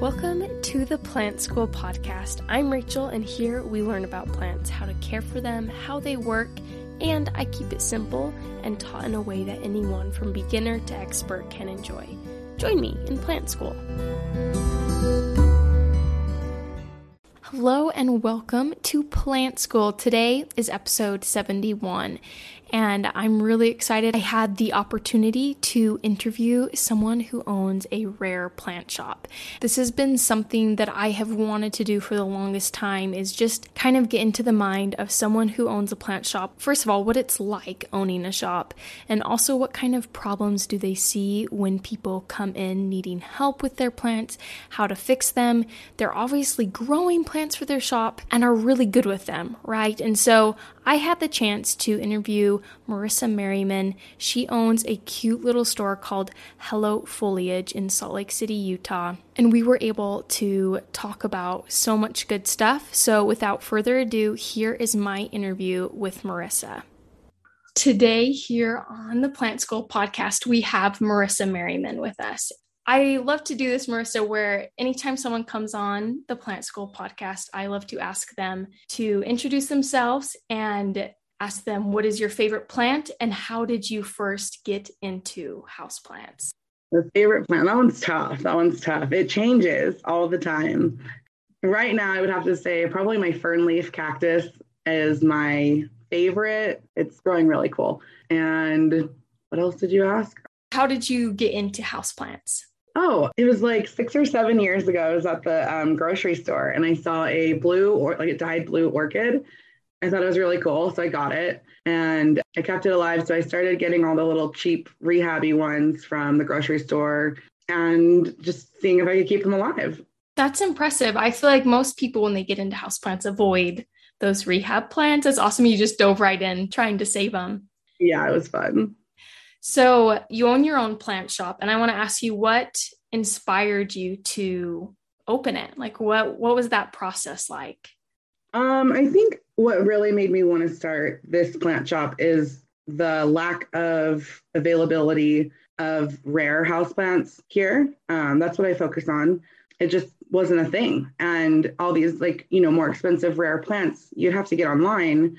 Welcome to the Plant School podcast. I'm Rachel, and here we learn about plants, how to care for them, how they work, and I keep it simple and taught in a way that anyone from beginner to expert can enjoy. Join me in Plant School. Hello and welcome to Plant School. Today is episode 71, and I'm really excited. I had the opportunity to interview someone who owns a rare plant shop. This has been something that I have wanted to do for the longest time is just kind of get into the mind of someone who owns a plant shop. First of all, what it's like owning a shop and also what kind of problems do they see when people come in needing help with their plants, how to fix them. They're obviously growing plants for their shop and are really good with them, right? And so I had the chance to interview Marissa Merriman. She owns a cute little store called Hello Foliage in Salt Lake City, Utah. And we were able to talk about so much good stuff. So without further ado, here is my interview with Marissa. Today, here on the Plant School podcast, we have Marissa Merriman with us. I love to do this, Marissa, where anytime someone comes on the Plant School podcast, I love to ask them to introduce themselves and ask them what is your favorite plant and how did you first get into houseplants? The favorite plant, that one's tough. That one's tough. It changes all the time. Right now, I would have to say probably my fern leaf cactus is my favorite. It's growing really cool. And what else did you ask? How did you get into houseplants? Oh, it was like six or seven years ago. I was at the um, grocery store and I saw a blue or like a dyed blue orchid. I thought it was really cool, so I got it and I kept it alive. So I started getting all the little cheap rehabby ones from the grocery store and just seeing if I could keep them alive. That's impressive. I feel like most people, when they get into houseplants, avoid those rehab plants. It's awesome. You just dove right in trying to save them. Yeah, it was fun. So you own your own plant shop, and I want to ask you what inspired you to open it. Like, what what was that process like? Um, I think what really made me want to start this plant shop is the lack of availability of rare houseplants here. Um, that's what I focus on. It just wasn't a thing, and all these like you know more expensive rare plants you'd have to get online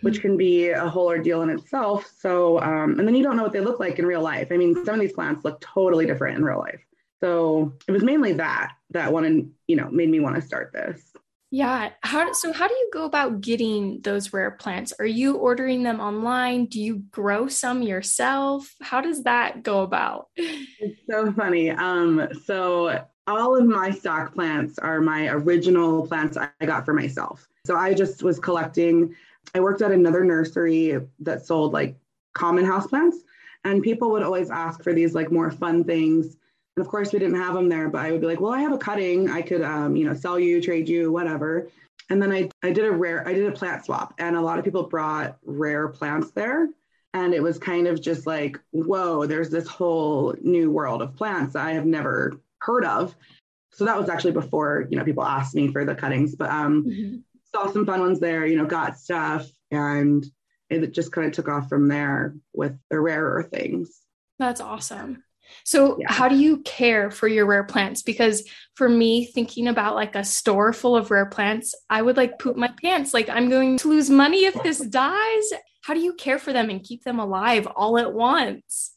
which can be a whole ordeal in itself. So, um, and then you don't know what they look like in real life. I mean, some of these plants look totally different in real life. So it was mainly that that one, you know, made me want to start this. Yeah. How so? How do you go about getting those rare plants? Are you ordering them online? Do you grow some yourself? How does that go about? It's so funny. Um, so all of my stock plants are my original plants I got for myself. So I just was collecting I worked at another nursery that sold like common houseplants, and people would always ask for these like more fun things. And of course, we didn't have them there, but I would be like, well, I have a cutting. I could, um, you know, sell you, trade you, whatever. And then I, I did a rare, I did a plant swap, and a lot of people brought rare plants there. And it was kind of just like, whoa, there's this whole new world of plants I have never heard of. So that was actually before, you know, people asked me for the cuttings. But um, mm-hmm saw some fun ones there, you know, got stuff and it just kind of took off from there with the rarer things. That's awesome. So, yeah. how do you care for your rare plants? Because for me, thinking about like a store full of rare plants, I would like poop my pants. Like, I'm going to lose money if this dies. How do you care for them and keep them alive all at once?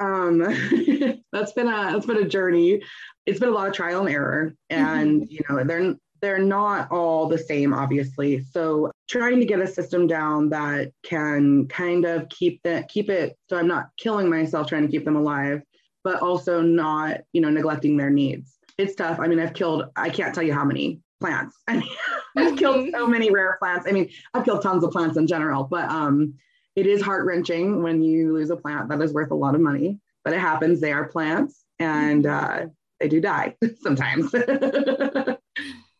Um, that's been a that's been a journey. It's been a lot of trial and error, and mm-hmm. you know, they're they're not all the same, obviously. So trying to get a system down that can kind of keep that keep it so I'm not killing myself trying to keep them alive, but also not, you know, neglecting their needs. It's tough. I mean, I've killed, I can't tell you how many plants. I mean, I've killed so many rare plants. I mean, I've killed tons of plants in general, but um, it is heart wrenching when you lose a plant that is worth a lot of money. But it happens. They are plants, and uh, they do die sometimes.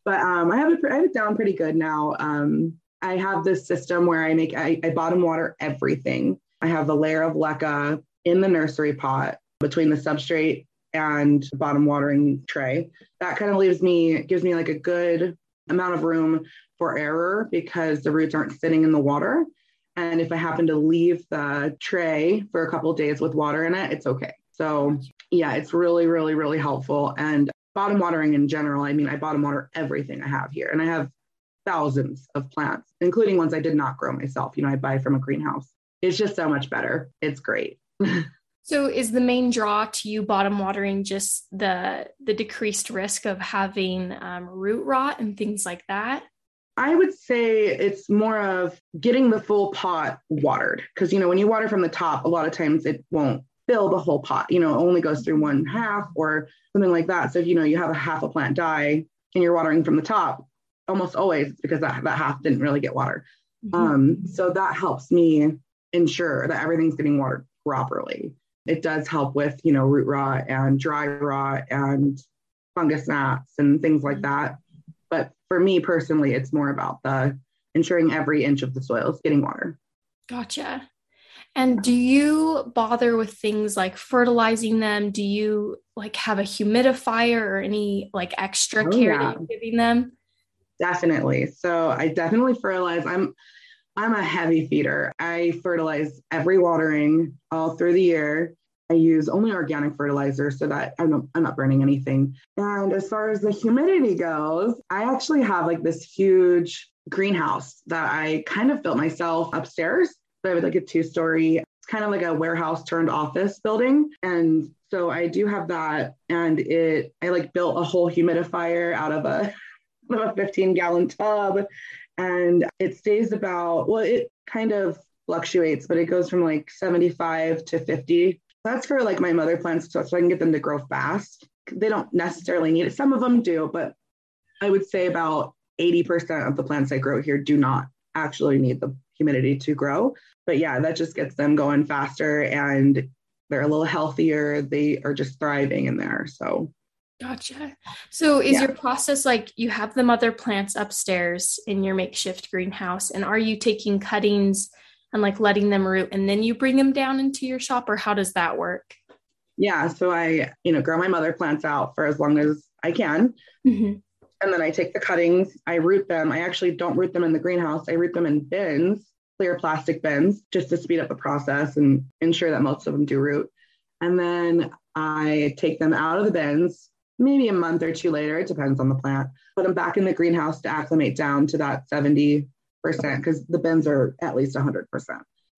but um, I have it I have it down pretty good now. Um, I have this system where I make I, I bottom water everything. I have a layer of leca in the nursery pot between the substrate and bottom watering tray. That kind of leaves me gives me like a good amount of room for error because the roots aren't sitting in the water. And if I happen to leave the tray for a couple days with water in it, it's okay. So yeah, it's really, really, really helpful. And bottom watering in general, I mean, I bottom water everything I have here. And I have thousands of plants, including ones I did not grow myself. You know, I buy from a greenhouse. It's just so much better. It's great. so is the main draw to you bottom watering just the the decreased risk of having um, root rot and things like that? I would say it's more of getting the full pot watered because you know when you water from the top, a lot of times it won't fill the whole pot. You know, it only goes through one half or something like that. So if you know you have a half a plant die and you're watering from the top, almost always it's because that, that half didn't really get water. Mm-hmm. Um, so that helps me ensure that everything's getting watered properly. It does help with, you know, root rot and dry rot and fungus gnats and things like that. But for me personally, it's more about the ensuring every inch of the soil is getting water. Gotcha. And do you bother with things like fertilizing them? Do you like have a humidifier or any like extra oh, care yeah. that you're giving them? Definitely. So I definitely fertilize. I'm I'm a heavy feeder. I fertilize every watering all through the year. I use only organic fertilizer so that I'm not, I'm not burning anything. And as far as the humidity goes, I actually have like this huge greenhouse that I kind of built myself upstairs. I have like a two story, it's kind of like a warehouse turned office building. And so I do have that. And it, I like built a whole humidifier out of a, of a 15 gallon tub. And it stays about, well, it kind of fluctuates, but it goes from like 75 to 50. That's for like my mother plants, so, so I can get them to grow fast. They don't necessarily need it. Some of them do, but I would say about 80% of the plants I grow here do not actually need the humidity to grow. But yeah, that just gets them going faster and they're a little healthier. They are just thriving in there. So Gotcha. So is yeah. your process like you have the mother plants upstairs in your makeshift greenhouse and are you taking cuttings and like letting them root and then you bring them down into your shop or how does that work? Yeah, so I, you know, grow my mother plants out for as long as I can. Mm-hmm and then I take the cuttings, I root them. I actually don't root them in the greenhouse. I root them in bins, clear plastic bins, just to speed up the process and ensure that most of them do root. And then I take them out of the bins, maybe a month or two later, it depends on the plant, put them back in the greenhouse to acclimate down to that 70% because the bins are at least 100%.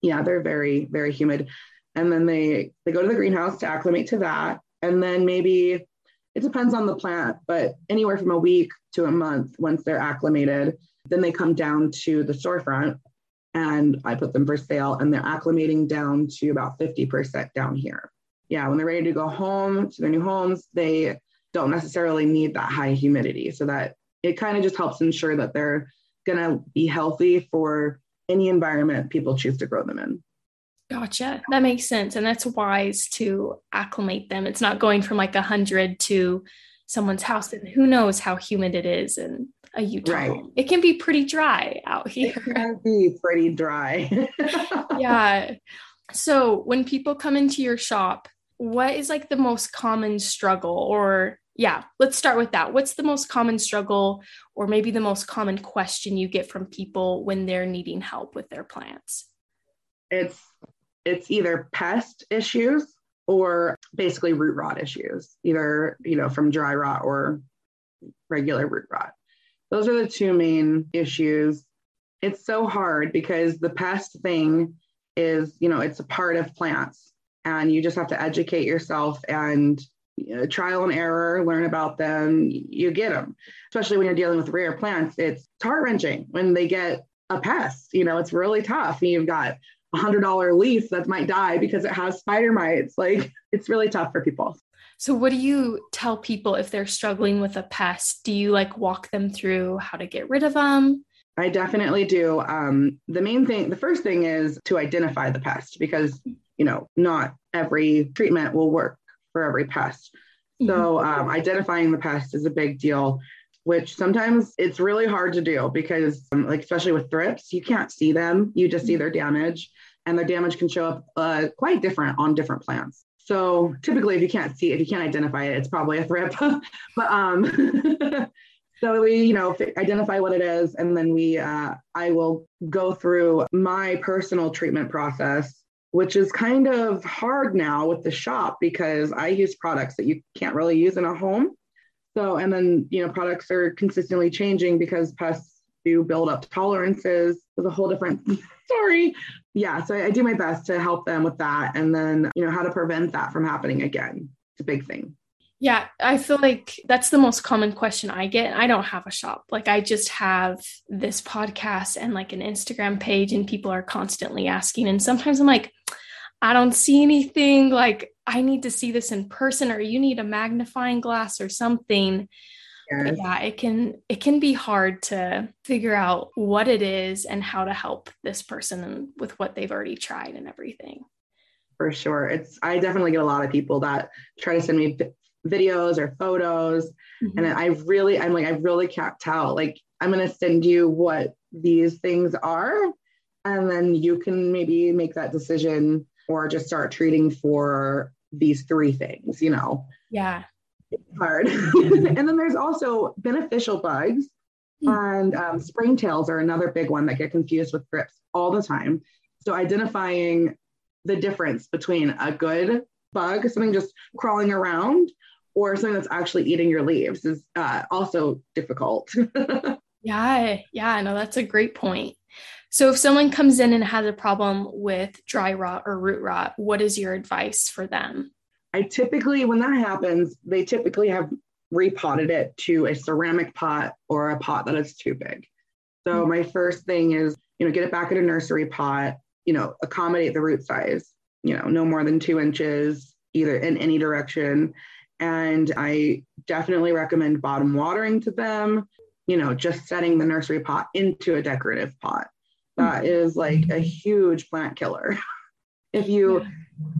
Yeah, they're very, very humid. And then they they go to the greenhouse to acclimate to that. And then maybe it depends on the plant, but anywhere from a week to a month once they're acclimated. Then they come down to the storefront and I put them for sale and they're acclimating down to about 50% down here. Yeah, when they're ready to go home to their new homes, they don't necessarily need that high humidity. So that it kind of just helps ensure that they're going to be healthy for any environment people choose to grow them in. Gotcha. That makes sense. And that's wise to acclimate them. It's not going from like a hundred to someone's house and who knows how humid it is in a Utah. Right. It can be pretty dry out here. It can be pretty dry. yeah. So when people come into your shop, what is like the most common struggle or yeah, let's start with that. What's the most common struggle or maybe the most common question you get from people when they're needing help with their plants? It's it's either pest issues or basically root rot issues, either, you know, from dry rot or regular root rot. Those are the two main issues. It's so hard because the pest thing is, you know, it's a part of plants and you just have to educate yourself and you know, trial and error, learn about them, you get them. Especially when you're dealing with rare plants, it's heart wrenching when they get a pest. You know, it's really tough. You've got hundred dollar leaf that might die because it has spider mites. Like it's really tough for people. So what do you tell people if they're struggling with a pest? Do you like walk them through how to get rid of them? I definitely do. Um, the main thing, the first thing is to identify the pest because, you know, not every treatment will work for every pest. Mm-hmm. So um, identifying the pest is a big deal which sometimes it's really hard to do because um, like especially with thrips you can't see them. You just see their damage and their damage can show up uh, quite different on different plants. So typically if you can't see if you can't identify it it's probably a thrip. But um so we you know identify what it is and then we uh, i will go through my personal treatment process which is kind of hard now with the shop because I use products that you can't really use in a home. So, and then, you know, products are consistently changing because pests do build up tolerances. There's a whole different, sorry. Yeah. So I, I do my best to help them with that. And then, you know, how to prevent that from happening again. It's a big thing. Yeah, I feel like that's the most common question I get. I don't have a shop. Like I just have this podcast and like an Instagram page and people are constantly asking and sometimes I'm like I don't see anything like I need to see this in person or you need a magnifying glass or something. Yes. Yeah, it can it can be hard to figure out what it is and how to help this person with what they've already tried and everything. For sure. It's I definitely get a lot of people that try to send me videos or photos. Mm-hmm. And I really, I'm like, I really can't tell. Like, I'm going to send you what these things are. And then you can maybe make that decision or just start treating for these three things, you know? Yeah. It's hard. and then there's also beneficial bugs. Mm-hmm. And um, springtails are another big one that get confused with thrips all the time. So identifying the difference between a good bug, something just crawling around, or something that's actually eating your leaves is uh, also difficult. yeah, yeah, no, that's a great point. So, if someone comes in and has a problem with dry rot or root rot, what is your advice for them? I typically, when that happens, they typically have repotted it to a ceramic pot or a pot that is too big. So, mm-hmm. my first thing is, you know, get it back in a nursery pot, you know, accommodate the root size, you know, no more than two inches either in any direction and I definitely recommend bottom watering to them, you know, just setting the nursery pot into a decorative pot. That mm-hmm. is like a huge plant killer. if you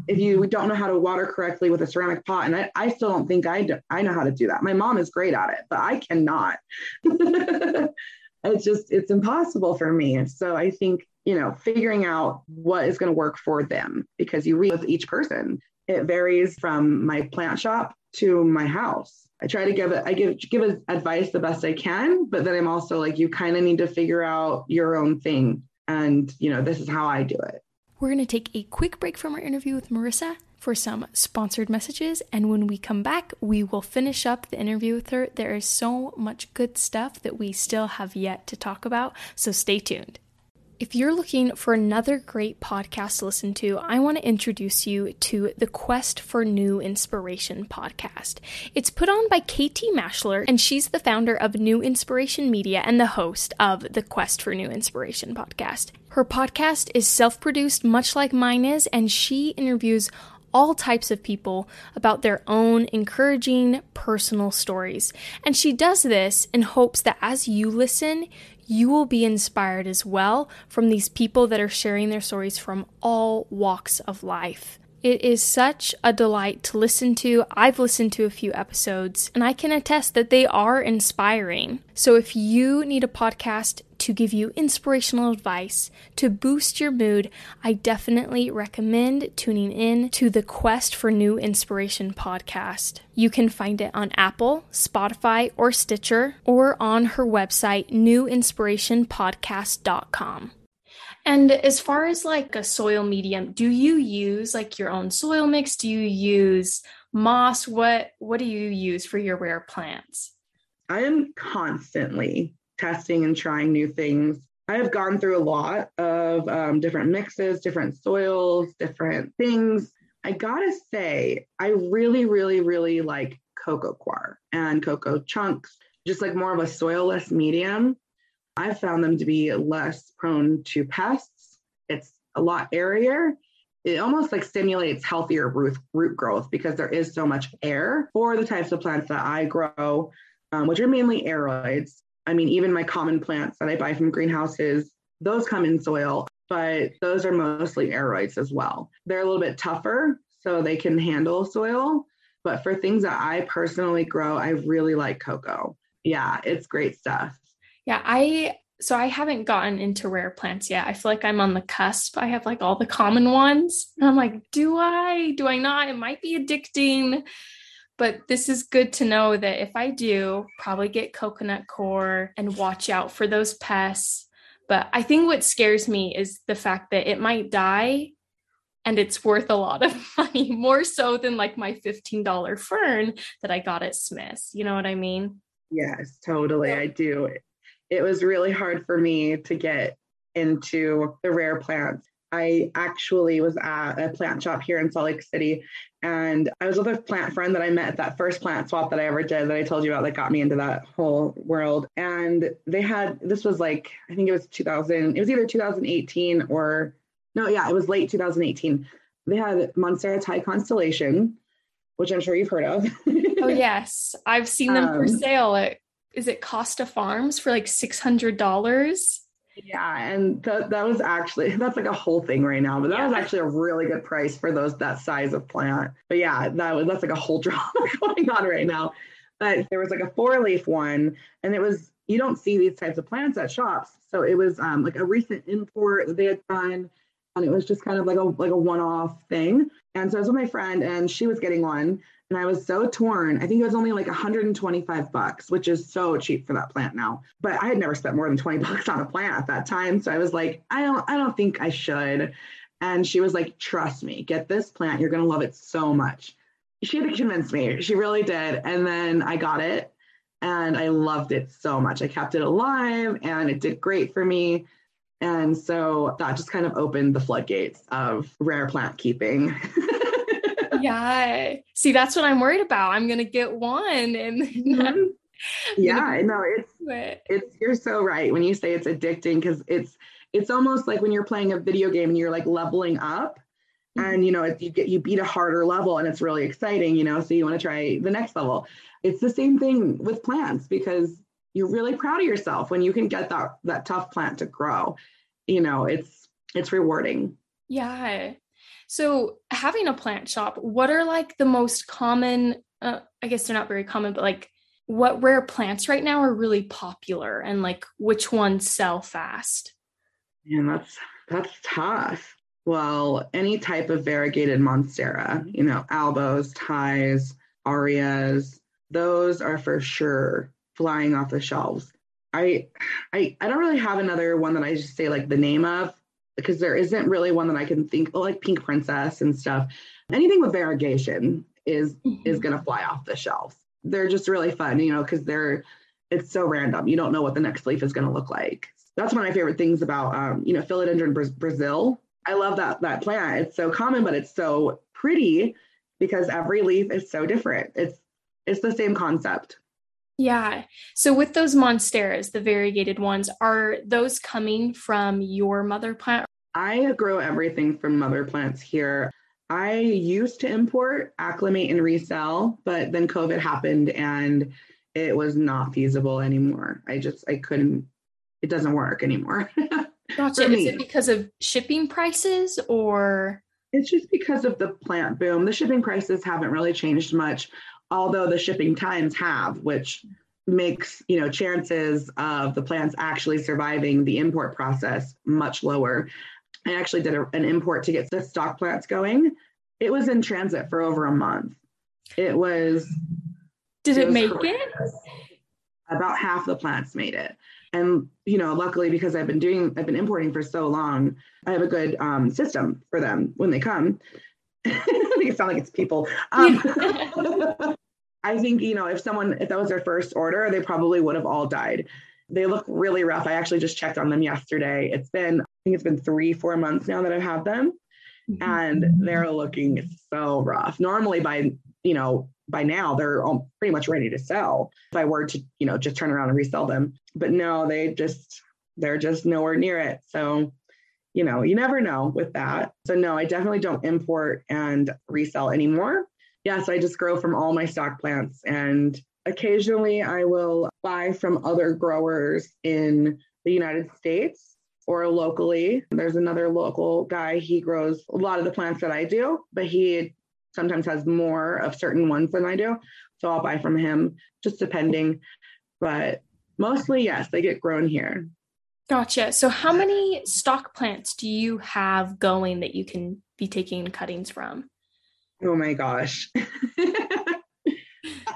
if you don't know how to water correctly with a ceramic pot, and I, I still don't think I do, I know how to do that. My mom is great at it, but I cannot. it's just it's impossible for me. So I think you know figuring out what is going to work for them because you read with each person. It varies from my plant shop to my house. I try to give it, I give give advice the best I can, but then I'm also like, you kind of need to figure out your own thing. And you know, this is how I do it. We're gonna take a quick break from our interview with Marissa for some sponsored messages. And when we come back, we will finish up the interview with her. There is so much good stuff that we still have yet to talk about. So stay tuned. If you're looking for another great podcast to listen to, I want to introduce you to the Quest for New Inspiration podcast. It's put on by Katie Mashler, and she's the founder of New Inspiration Media and the host of the Quest for New Inspiration podcast. Her podcast is self produced, much like mine is, and she interviews all types of people about their own encouraging personal stories. And she does this in hopes that as you listen, you will be inspired as well from these people that are sharing their stories from all walks of life. It is such a delight to listen to. I've listened to a few episodes and I can attest that they are inspiring. So if you need a podcast to give you inspirational advice to boost your mood, I definitely recommend tuning in to the Quest for New Inspiration podcast. You can find it on Apple, Spotify, or Stitcher, or on her website, newinspirationpodcast.com. And as far as like a soil medium, do you use like your own soil mix? Do you use moss? What what do you use for your rare plants? I am constantly testing and trying new things. I have gone through a lot of um, different mixes, different soils, different things. I gotta say, I really, really, really like coco coir and coco chunks, just like more of a soilless medium. I've found them to be less prone to pests. It's a lot airier. It almost like stimulates healthier root, root growth because there is so much air for the types of plants that I grow, um, which are mainly aroids. I mean, even my common plants that I buy from greenhouses, those come in soil, but those are mostly aroids as well. They're a little bit tougher, so they can handle soil. But for things that I personally grow, I really like coco. Yeah, it's great stuff. Yeah, I so I haven't gotten into rare plants yet. I feel like I'm on the cusp. I have like all the common ones. And I'm like, do I? Do I not? It might be addicting. But this is good to know that if I do, probably get coconut coir and watch out for those pests. But I think what scares me is the fact that it might die and it's worth a lot of money, more so than like my $15 fern that I got at Smith's. You know what I mean? Yes, totally. I do it was really hard for me to get into the rare plants. I actually was at a plant shop here in Salt Lake City, and I was with a plant friend that I met at that first plant swap that I ever did that I told you about that got me into that whole world. And they had this was like I think it was 2000. It was either 2018 or no, yeah, it was late 2018. They had Monstera Thai Constellation, which I'm sure you've heard of. oh yes, I've seen them um, for sale at is it Costa Farms for like six hundred dollars? Yeah, and that that was actually that's like a whole thing right now, but that yeah. was actually a really good price for those that size of plant. But yeah, that was that's like a whole drama going on right now. But there was like a four leaf one, and it was you don't see these types of plants at shops. So it was um, like a recent import that they had done, and it was just kind of like a like a one off thing. And so I was with my friend, and she was getting one, and I was so torn. I think it was only like 125 bucks, which is so cheap for that plant now. But I had never spent more than 20 bucks on a plant at that time, so I was like, I don't I don't think I should. And she was like, "Trust me, get this plant. You're going to love it so much." She had to convince me. She really did. And then I got it and I loved it so much. I kept it alive and it did great for me. And so that just kind of opened the floodgates of rare plant keeping. yeah. See, that's what I'm worried about. I'm gonna get one and mm-hmm. yeah, I know it's it. it's you're so right when you say it's addicting because it's it's almost like when you're playing a video game and you're like leveling up mm-hmm. and you know you get you beat a harder level and it's really exciting you know so you want to try the next level it's the same thing with plants because you're really proud of yourself when you can get that that tough plant to grow you know it's it's rewarding yeah so, having a plant shop, what are like the most common? Uh, I guess they're not very common, but like what rare plants right now are really popular and like which ones sell fast? And that's that's tough. Well, any type of variegated monstera, you know, albos, Thais aureas, those are for sure flying off the shelves. I I I don't really have another one that I just say like the name of because there isn't really one that I can think like Pink Princess and stuff. Anything with variegation is mm-hmm. is going to fly off the shelves. They're just really fun, you know, because they're it's so random. You don't know what the next leaf is going to look like. That's one of my favorite things about um, you know philodendron Brazil. I love that that plant. It's so common, but it's so pretty because every leaf is so different. It's it's the same concept. Yeah. So with those monsteras, the variegated ones, are those coming from your mother plant? I grow everything from mother plants here. I used to import, acclimate, and resell, but then COVID happened and it was not feasible anymore. I just I couldn't. It doesn't work anymore. gotcha. Is it because of shipping prices or? It's just because of the plant boom. The shipping prices haven't really changed much although the shipping times have, which makes you know chances of the plants actually surviving the import process much lower. I actually did a, an import to get the stock plants going. It was in transit for over a month. It was. Did it, it make horrendous. it? About half the plants made it. And you know, luckily because I've been doing, I've been importing for so long, I have a good um, system for them when they come. It sound like it's people. Um, I think, you know, if someone, if that was their first order, they probably would have all died. They look really rough. I actually just checked on them yesterday. It's been, I think it's been three, four months now that I've had them. Mm-hmm. And they're looking so rough. Normally, by, you know, by now they're all pretty much ready to sell if I were to, you know, just turn around and resell them. But no, they just, they're just nowhere near it. So, you know, you never know with that. So, no, I definitely don't import and resell anymore yes, I just grow from all my stock plants. And occasionally I will buy from other growers in the United States or locally. There's another local guy, he grows a lot of the plants that I do, but he sometimes has more of certain ones than I do. So I'll buy from him, just depending. But mostly, yes, they get grown here. Gotcha. So, how many stock plants do you have going that you can be taking cuttings from? Oh my gosh. that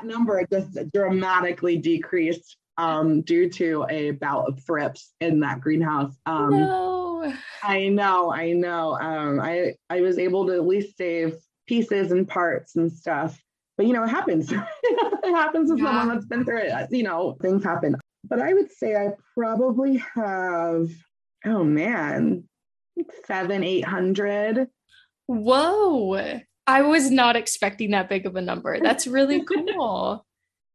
number just dramatically decreased um, due to a bout of thrips in that greenhouse. Um, no. I know, I know. Um, I I was able to at least save pieces and parts and stuff. But you know, it happens. it happens with yeah. someone that's been through it. You know, things happen. But I would say I probably have, oh man, seven, eight hundred. Whoa. I was not expecting that big of a number. That's really cool.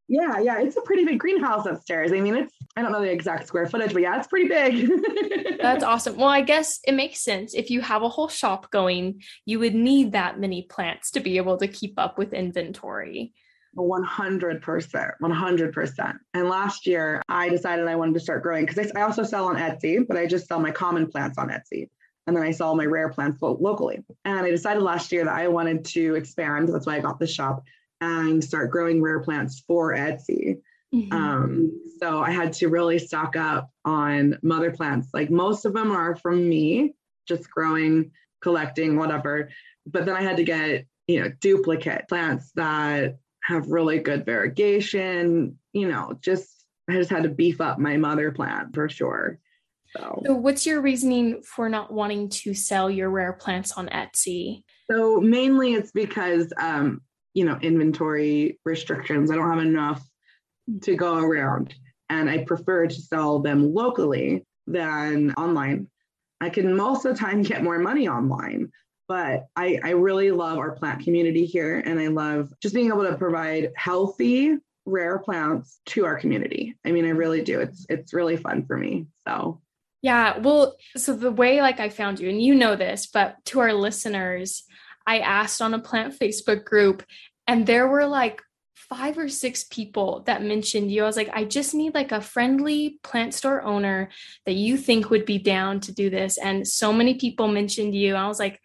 yeah, yeah, it's a pretty big greenhouse upstairs. I mean, it's I don't know the exact square footage, but yeah, it's pretty big. That's awesome. Well, I guess it makes sense. If you have a whole shop going, you would need that many plants to be able to keep up with inventory. 100%. 100%. And last year, I decided I wanted to start growing because I also sell on Etsy, but I just sell my common plants on Etsy. And then I sell my rare plants locally. And I decided last year that I wanted to expand. That's why I got the shop and start growing rare plants for Etsy. Mm-hmm. Um, so I had to really stock up on mother plants. Like most of them are from me, just growing, collecting, whatever. But then I had to get, you know, duplicate plants that have really good variegation, you know, just I just had to beef up my mother plant for sure. So. so, what's your reasoning for not wanting to sell your rare plants on Etsy? So, mainly it's because, um, you know, inventory restrictions. I don't have enough to go around, and I prefer to sell them locally than online. I can most of the time get more money online, but I, I really love our plant community here, and I love just being able to provide healthy, rare plants to our community. I mean, I really do. It's it's really fun for me. So yeah, well, so the way like I found you, and you know this, but to our listeners, I asked on a plant Facebook group, and there were like five or six people that mentioned you. I was like, I just need like a friendly plant store owner that you think would be down to do this. And so many people mentioned you. I was like,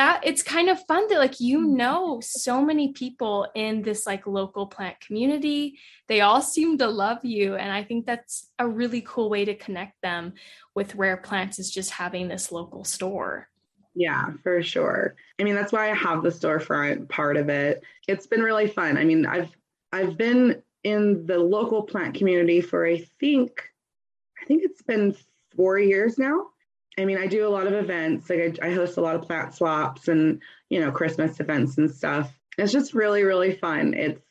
that it's kind of fun that like you mm-hmm. know so many people in this like local plant community. They all seem to love you and i think that's a really cool way to connect them with rare plants is just having this local store. Yeah for sure. I mean that's why i have the storefront part of it. It's been really fun. I mean i've i've been in the local plant community for i think i think it's been four years now I mean, I do a lot of events. Like I, I, host a lot of plant swaps and you know Christmas events and stuff. It's just really really fun. It's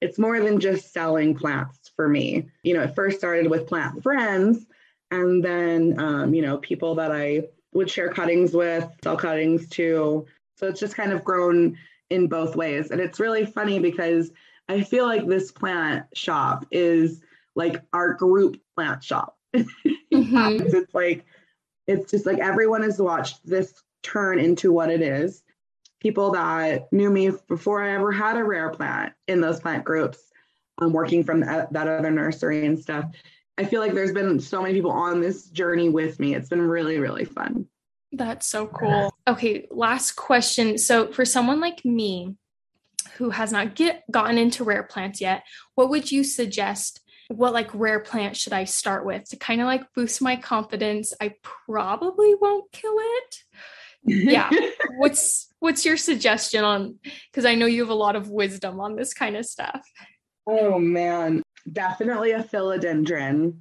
it's more than just selling plants for me. You know, it first started with plant friends, and then um, you know people that I would share cuttings with, sell cuttings to. So it's just kind of grown in both ways, and it's really funny because I feel like this plant shop is like our group plant shop. Mm-hmm. it's like it's just like everyone has watched this turn into what it is. People that knew me before I ever had a rare plant in those plant groups, um, working from that, that other nursery and stuff. I feel like there's been so many people on this journey with me. It's been really, really fun. That's so cool. Okay, last question. So, for someone like me who has not get gotten into rare plants yet, what would you suggest what like rare plant should I start with to kind of like boost my confidence? I probably won't kill it. Yeah. what's what's your suggestion on because I know you have a lot of wisdom on this kind of stuff. Oh man, definitely a philodendron.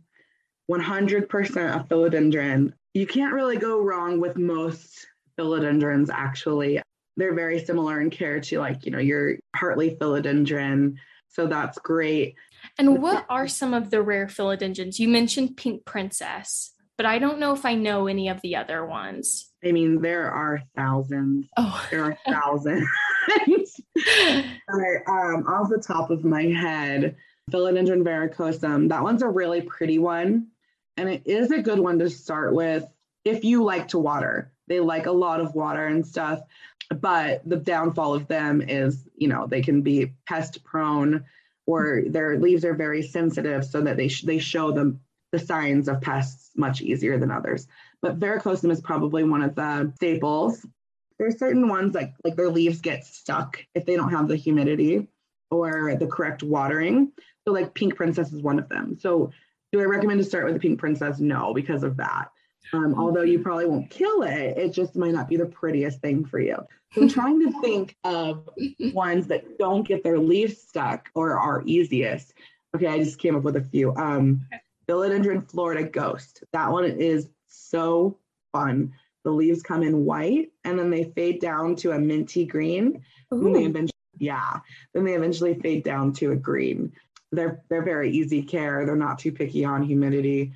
100% a philodendron. You can't really go wrong with most philodendrons actually. They're very similar in care to like, you know, your heartleaf philodendron. So that's great. And what are some of the rare philodendrons? You mentioned Pink Princess, but I don't know if I know any of the other ones. I mean, there are thousands. Oh, there are thousands. right, um, off the top of my head, Philodendron verrucosum. That one's a really pretty one, and it is a good one to start with if you like to water. They like a lot of water and stuff, but the downfall of them is, you know, they can be pest prone or their leaves are very sensitive so that they sh- they show them the signs of pests much easier than others. But verrucosum is probably one of the staples. there's certain ones like like their leaves get stuck if they don't have the humidity or the correct watering. So like pink princess is one of them. So do I recommend to start with the pink princess? No, because of that. Um, although you probably won't kill it, it just might not be the prettiest thing for you. So I'm trying to think of ones that don't get their leaves stuck or are easiest. Okay, I just came up with a few. Um, Philodendron Florida Ghost. That one is so fun. The leaves come in white and then they fade down to a minty green. And they eventually, yeah, then they eventually fade down to a green. They're they're very easy care. They're not too picky on humidity.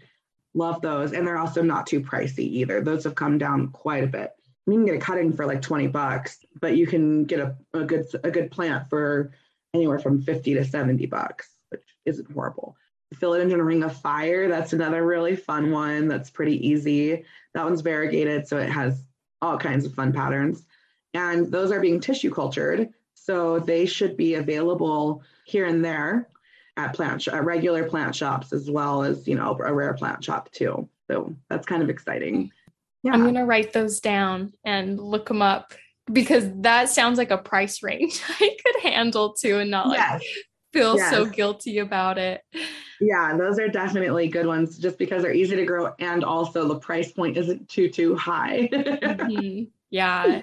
Love those, and they're also not too pricey either. Those have come down quite a bit. You can get a cutting for like 20 bucks, but you can get a, a good a good plant for anywhere from 50 to 70 bucks, which isn't horrible. Philodendron Ring of Fire, that's another really fun one that's pretty easy. That one's variegated, so it has all kinds of fun patterns. And those are being tissue cultured, so they should be available here and there at plant sh- at regular plant shops as well as you know a rare plant shop too. So that's kind of exciting. Yeah. I'm gonna write those down and look them up because that sounds like a price range I could handle too and not like yes. feel yes. so guilty about it. Yeah, those are definitely good ones just because they're easy to grow and also the price point isn't too too high. mm-hmm. Yeah.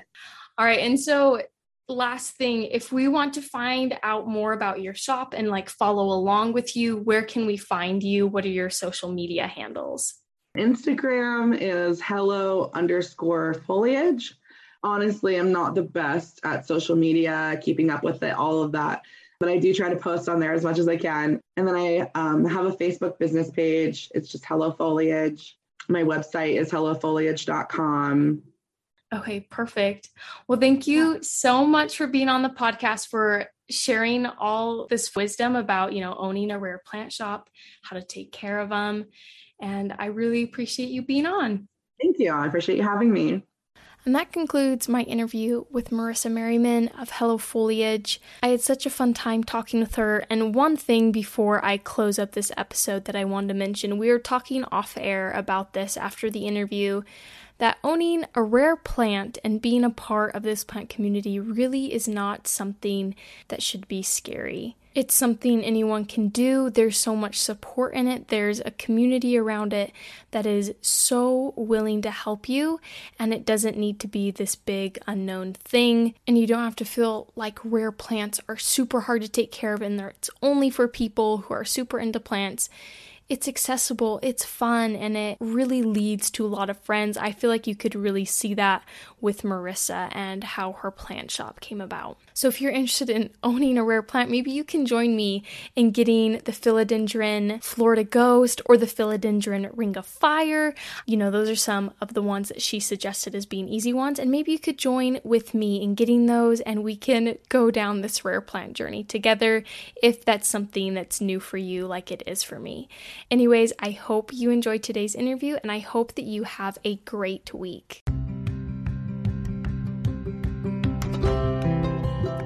All right. And so last thing, if we want to find out more about your shop and like follow along with you, where can we find you? What are your social media handles? Instagram is hello underscore foliage. Honestly, I'm not the best at social media, keeping up with it, all of that. But I do try to post on there as much as I can. And then I um, have a Facebook business page. It's just Hello Foliage. My website is hellofoliage.com. Okay, perfect. Well, thank you so much for being on the podcast for sharing all this wisdom about, you know, owning a rare plant shop, how to take care of them. And I really appreciate you being on. Thank you. I appreciate you having me. And that concludes my interview with Marissa Merriman of Hello Foliage. I had such a fun time talking with her. And one thing before I close up this episode that I wanted to mention we were talking off air about this after the interview that owning a rare plant and being a part of this plant community really is not something that should be scary. It's something anyone can do. There's so much support in it. There's a community around it that is so willing to help you, and it doesn't need to be this big unknown thing. And you don't have to feel like rare plants are super hard to take care of and it's only for people who are super into plants it's accessible, it's fun, and it really leads to a lot of friends. I feel like you could really see that with Marissa and how her plant shop came about. So, if you're interested in owning a rare plant, maybe you can join me in getting the Philodendron Florida Ghost or the Philodendron Ring of Fire. You know, those are some of the ones that she suggested as being easy ones, and maybe you could join with me in getting those and we can go down this rare plant journey together if that's something that's new for you, like it is for me. Anyways, I hope you enjoyed today's interview and I hope that you have a great week.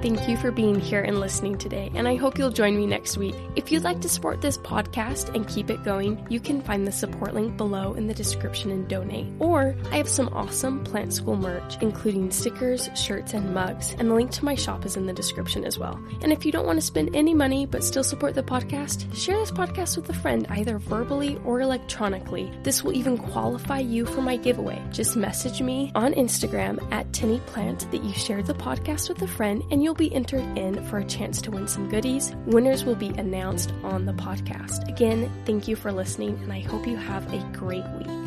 Thank you for being here and listening today, and I hope you'll join me next week. If you'd like to support this podcast and keep it going, you can find the support link below in the description and donate. Or I have some awesome plant school merch, including stickers, shirts, and mugs, and the link to my shop is in the description as well. And if you don't want to spend any money but still support the podcast, share this podcast with a friend either verbally or electronically. This will even qualify you for my giveaway. Just message me on Instagram at TinnyPlant that you shared the podcast with a friend and you'll be entered in for a chance to win some goodies. Winners will be announced on the podcast. Again, thank you for listening, and I hope you have a great week.